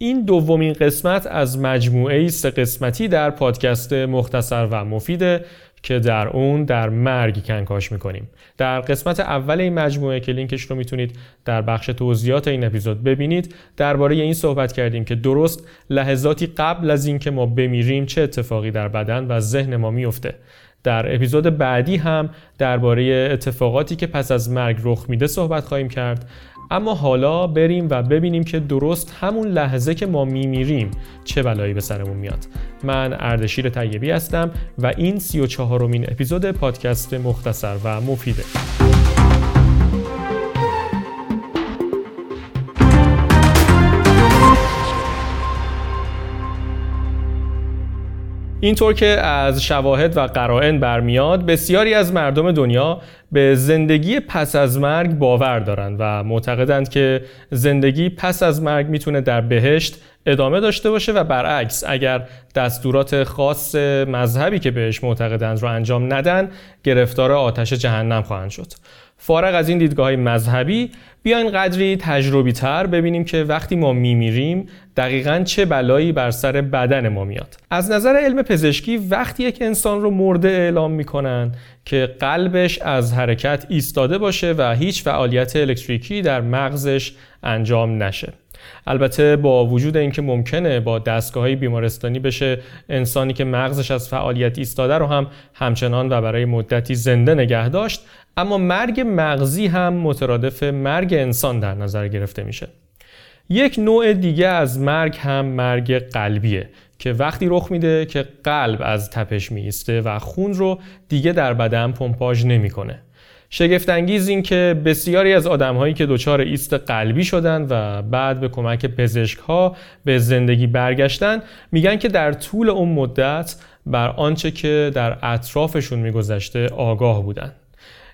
این دومین قسمت از مجموعه سه قسمتی در پادکست مختصر و مفیده که در اون در مرگ کنکاش می‌کنیم. در قسمت اول این مجموعه که لینکش رو می‌تونید در بخش توضیحات این اپیزود ببینید درباره این صحبت کردیم که درست لحظاتی قبل از اینکه ما بمیریم چه اتفاقی در بدن و ذهن ما میفته در اپیزود بعدی هم درباره اتفاقاتی که پس از مرگ رخ میده صحبت خواهیم کرد. اما حالا بریم و ببینیم که درست همون لحظه که ما میمیریم چه بلایی به سرمون میاد. من اردشیر طیبی هستم و این سی و چهارمین اپیزود پادکست مختصر و مفیده. اینطور که از شواهد و قرائن برمیاد بسیاری از مردم دنیا به زندگی پس از مرگ باور دارند و معتقدند که زندگی پس از مرگ می‌تونه در بهشت ادامه داشته باشه و برعکس اگر دستورات خاص مذهبی که بهش معتقدند رو انجام ندن گرفتار آتش جهنم خواهند شد. فارغ از این دیدگاه مذهبی بیاین قدری تجربی تر ببینیم که وقتی ما میمیریم دقیقا چه بلایی بر سر بدن ما میاد. از نظر علم پزشکی وقتی یک انسان رو مرده اعلام می‌کنن که قلبش از حرکت ایستاده باشه و هیچ فعالیت الکتریکی در مغزش انجام نشه. البته با وجود اینکه ممکنه با دستگاه های بیمارستانی بشه انسانی که مغزش از فعالیت ایستاده رو هم همچنان و برای مدتی زنده نگه داشت اما مرگ مغزی هم مترادف مرگ انسان در نظر گرفته میشه یک نوع دیگه از مرگ هم مرگ قلبیه که وقتی رخ میده که قلب از تپش میسته و خون رو دیگه در بدن پمپاژ نمی‌کنه. شگفتانگیز این که بسیاری از آدمهایی که دچار ایست قلبی شدن و بعد به کمک پزشک ها به زندگی برگشتن میگن که در طول اون مدت بر آنچه که در اطرافشون میگذشته آگاه بودن.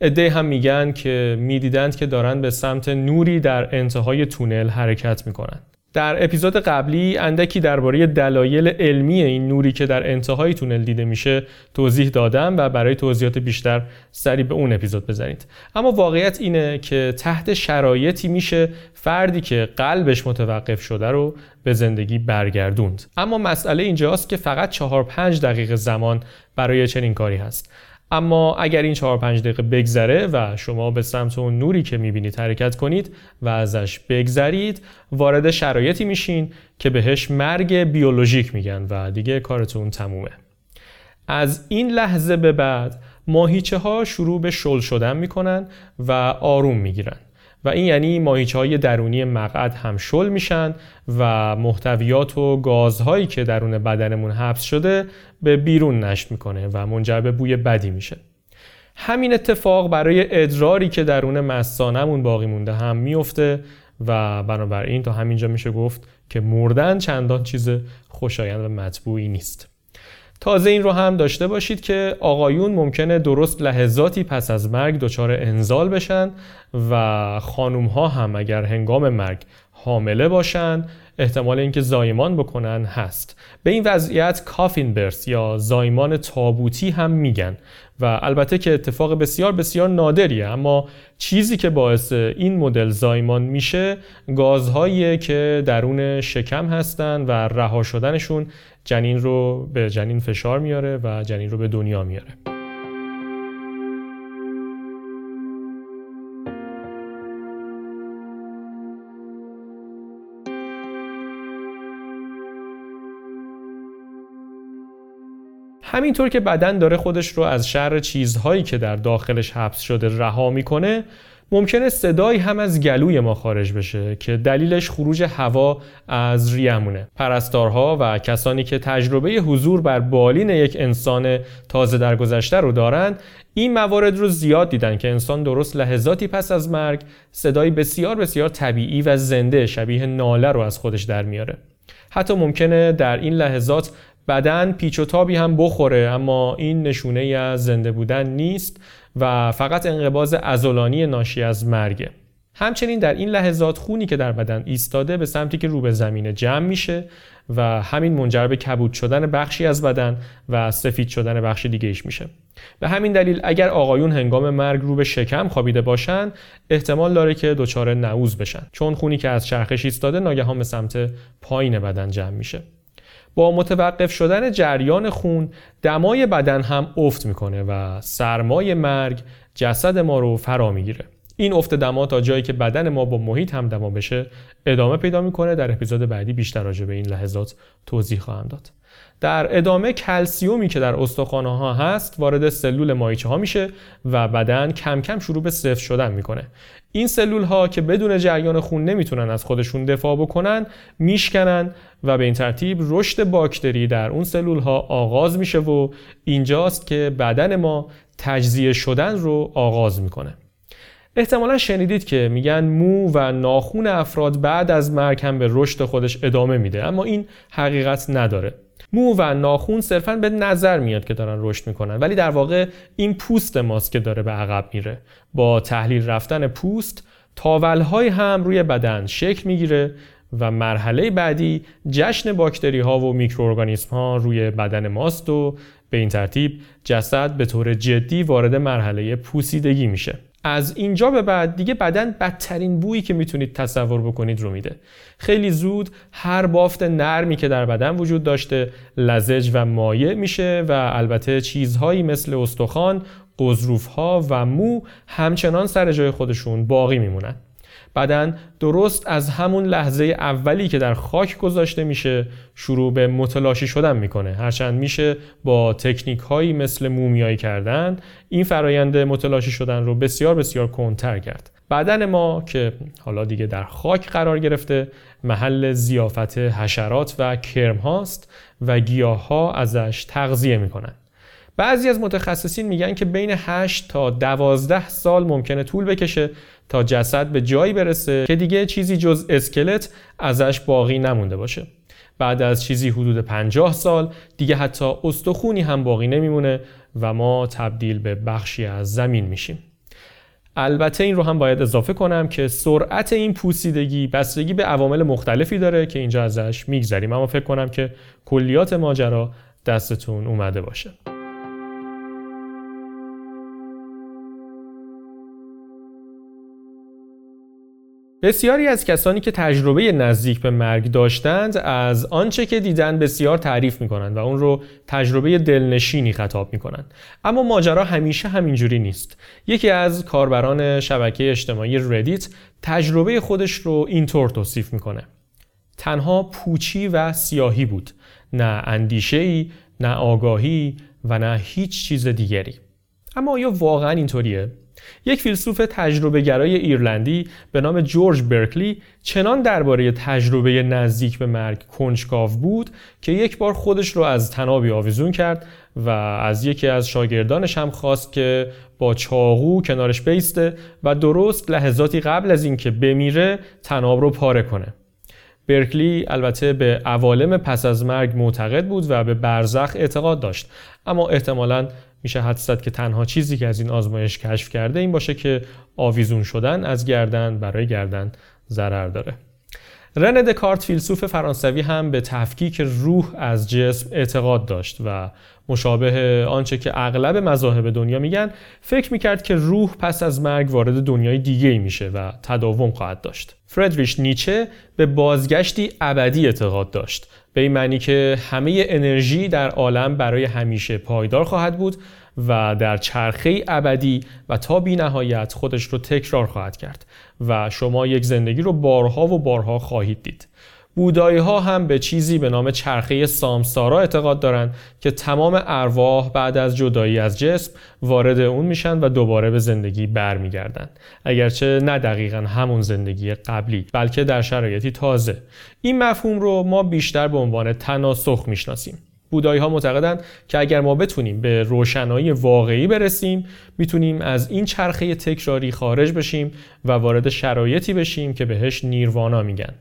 عده هم میگن که می‌دیدند که دارن به سمت نوری در انتهای تونل حرکت می‌کنن. در اپیزود قبلی اندکی درباره دلایل علمی این نوری که در انتهای تونل دیده میشه توضیح دادم و برای توضیحات بیشتر سری به اون اپیزود بزنید. اما واقعیت اینه که تحت شرایطی میشه فردی که قلبش متوقف شده رو به زندگی برگردوند. اما مسئله اینجاست که فقط 4 5 دقیقه زمان برای چنین کاری هست. اما اگر این 4 5 دقیقه بگذره و شما به سمت اون نوری که می‌بینید حرکت کنید و ازش بگذرید وارد شرایطی میشین که بهش مرگ بیولوژیک میگن و دیگه کارتون تمومه. از این لحظه به بعد ماهیچه ها شروع به شل شدن می‌کنن و آروم می‌گیرن. و این یعنی ماهیچه های درونی مقعد هم شل میشن و محتویات و گازهایی که درون بدنمون حبس شده به بیرون نشت می‌کنه و منجر به بوی بدی میشه. همین اتفاق برای ادراری که درون مثانمون باقی مونده هم میفته و بنابراین تا همینجا میشه گفت که مردن چندان چیز خوشایند و مطبوعی نیست. تازه این رو هم داشته باشید که آقایون ممکنه درست لحظاتی پس از مرگ دچار انزال بشن و خانوم ها هم اگر هنگام مرگ حامله باشن احتمال اینکه زایمان بکنن هست. به این وضعیت کافین برس یا زایمان تابوتی هم میگن و البته که اتفاق بسیار بسیار نادریه اما چیزی که باعث این مدل زایمان میشه گازهایی که درون شکم هستن و رها شدنشون جنین رو به جنین فشار میاره و جنین رو به دنیا میاره. همینطور که بدن داره خودش رو از شر چیزهایی که در داخلش حبس شده رها می‌کنه ممکنه صدایی هم از گلوی ما خارج بشه که دلیلش خروج هوا از ریمونه پرستارها و کسانی که تجربه حضور بر بالین یک انسان تازه در گذشته رو دارند این موارد رو زیاد دیدن که انسان درست لحظاتی پس از مرگ صدایی بسیار بسیار طبیعی و زنده شبیه ناله رو از خودش در میاره. حتی ممکنه در این لحظات بدن پیچ و تابی هم بخوره اما این نشونه از زنده بودن نیست و فقط انقباز ازولانی ناشی از مرگه همچنین در این لحظات خونی که در بدن ایستاده به سمتی که رو به زمین جمع میشه و همین منجر به کبود شدن بخشی از بدن و سفید شدن بخش دیگه ایش میشه. به همین دلیل اگر آقایون هنگام مرگ رو به شکم خوابیده باشن احتمال داره که دچار نعوز بشن. چون خونی که از چرخش ایستاده ناگهان به سمت پایین بدن جمع میشه. با متوقف شدن جریان خون دمای بدن هم افت می‌کنه و سرمای مرگ جسد ما رو فرا می‌گیره. این افت دما تا جایی که بدن ما با محیط هم دما بشه ادامه پیدا می‌کنه. در اپیزود بعدی بیشتر راجع به این لحظات توضیح خواهم داد. در ادامه کلسیومی که در استخوانه ها هست وارد سلول مایچه ها میشه و بدن کم کم شروع به صفر شدن می‌کنه. این سلول ها که بدون جریان خون نمی‌تونن از خودشون دفاع بکنن میشکنن و به این ترتیب رشد باکتری در اون سلول ها آغاز میشه و اینجاست که بدن ما تجزیه شدن رو آغاز می‌کنه. احتمالا شنیدید که میگن مو و ناخون افراد بعد از مرگ هم به رشد خودش ادامه میده اما این حقیقت نداره. مو و ناخون صرفا به نظر میاد که دارن رشد می‌کنن ولی در واقع این پوست ماست که داره به عقب میره. با تحلیل رفتن پوست تاولهای هم روی بدن شکل می‌گیره و مرحله بعدی جشن باکتری ها و میکروارگانیسم ها روی بدن ماست و به این ترتیب جسد به طور جدی وارد مرحله پوسیدگی میشه. از اینجا به بعد دیگه بدن بدترین بویی که می‌تونید تصور بکنید رو میده. خیلی زود هر بافت نرمی که در بدن وجود داشته لزج و مایع میشه و البته چیزهایی مثل استخوان ها و مو همچنان سر جای خودشون باقی میمونن. بدن درست از همون لحظه اولی که در خاک گذاشته میشه شروع به متلاشی شدن می‌کنه. هرچند میشه با تکنیک هایی مثل مومیایی کردن این فرایند متلاشی شدن رو بسیار بسیار کنتر کرد. بدن ما که حالا دیگه در خاک قرار گرفته محل زیافت حشرات و کرم هاست و گیاه ها ازش تغذیه می‌کنن. بعضی از متخصصین میگن که بین 8 تا 12 سال ممکنه طول بکشه تا جسد به جایی برسه که دیگه چیزی جز اسکلت ازش باقی نمونده باشه. بعد از چیزی حدود 50 سال دیگه حتی استخونی هم باقی نمیمونه و ما تبدیل به بخشی از زمین میشیم. البته این رو هم باید اضافه کنم که سرعت این پوسیدگی بستگی به عوامل مختلفی داره که اینجا ازش میگذریم. اما فکر کنم که کلیات ماجرا دستتون اومده باشه. بسیاری از کسانی که تجربه نزدیک به مرگ داشتند از آنچه که دیدن بسیار تعریف می‌کنند و اون رو تجربه دلنشینی خطاب می‌کنند. اما ماجرا همیشه همینجوری نیست. یکی از کاربران شبکه اجتماعی ردیت تجربه خودش رو اینطور توصیف می‌کنه. تنها پوچی و سیاهی بود. نه اندیشه ای نه آگاهی و نه هیچ چیز دیگری. اما آیا واقعا اینطوریه؟ یک فیلسوف تجربه گرای ایرلندی به نام جورج برکلی چنان درباره تجربه نزدیک به مرگ کنجکاو بود که یک بار خودش رو از تنابی آویزون کرد و از یکی از شاگردانش هم خواست که با چاقو کنارش بیسته و درست لحظاتی قبل از اینکه بمیره تناب رو پاره کنه. برکلی البته به عوالم پس از مرگ معتقد بود و به برزخ اعتقاد داشت اما احتمالاً میشه حد زد که تنها چیزی که از این آزمایش کشف کرده این باشه که آویزون شدن از گردن برای گردن ضرر داره. رن دکارت فیلسوف فرانسوی هم به تفکیک روح از جسم اعتقاد داشت و مشابه آنچه که اغلب مذاهب دنیا میگن فکر می‌کرد که روح پس از مرگ وارد دنیای دیگه میشه و تداوم خواهد داشت. فردریش نیچه به بازگشتی ابدی اعتقاد داشت. به این معنی که همه انرژی در عالم برای همیشه پایدار خواهد بود و در چرخه ابدی و تا بی نهایت خودش رو تکرار خواهد کرد و شما یک زندگی رو بارها و بارها خواهید دید. بودایی ها هم به چیزی به نام چرخه سامسارا اعتقاد دارند که تمام ارواح بعد از جدایی از جسم وارد اون میشن و دوباره به زندگی برمیگردن. اگرچه نه دقیقا همون زندگی قبلی بلکه در شرایطی تازه. این مفهوم رو ما بیشتر به عنوان تناسخ می‌شناسیم. بودایی ها معتقدند که اگر ما بتونیم به روشنایی واقعی برسیم می‌تونیم از این چرخه تکراری خارج بشیم و وارد شرایطی بشیم که بهش نیروانا میگن.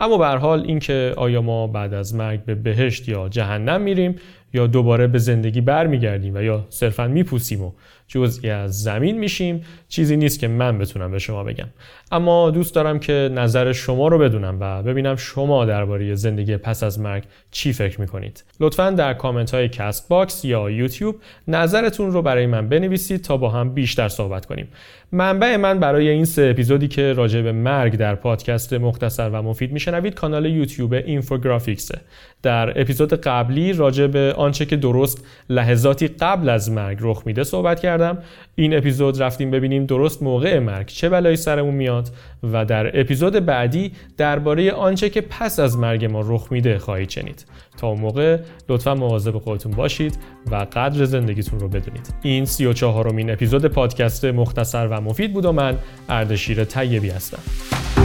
اما به هر حال اینکه آیا ما بعد از مرگ به بهشت یا جهنم میریم یا دوباره به زندگی برمیگردیم و یا صرفا میپوسیم و جزئی از زمین میشیم چیزی نیست که من بتونم به شما بگم. اما دوست دارم که نظر شما رو بدونم و ببینم شما درباره زندگی پس از مرگ چی فکر می‌کنید. لطفا در کامنت های Castbox یا یوتیوب نظرتون رو برای من بنویسید تا با هم بیشتر صحبت کنیم. منبع من برای این سه اپیزودی که راجع به مرگ در پادکست مختصر و مفید میشنوید کانال یوتیوب اینفوگرافیکسه. در اپیزود قبلی راجع به آنچه که درست لحظاتی قبل از مرگ رخ میده صحبت کردم. این اپیزود رفتیم ببینیم درست موقع مرگ چه بلایی سرمون میاد. و در اپیزود بعدی درباره آنچه که پس از مرگ ما رخ میده خواهید شنید. تا اون موقع لطفا مواظب خودتون باشید و قدر زندگیتون رو بدونید. این سی و چهارمین اپیزود پادکست مختصر و مفید بود و من اردشیر طیبی هستم.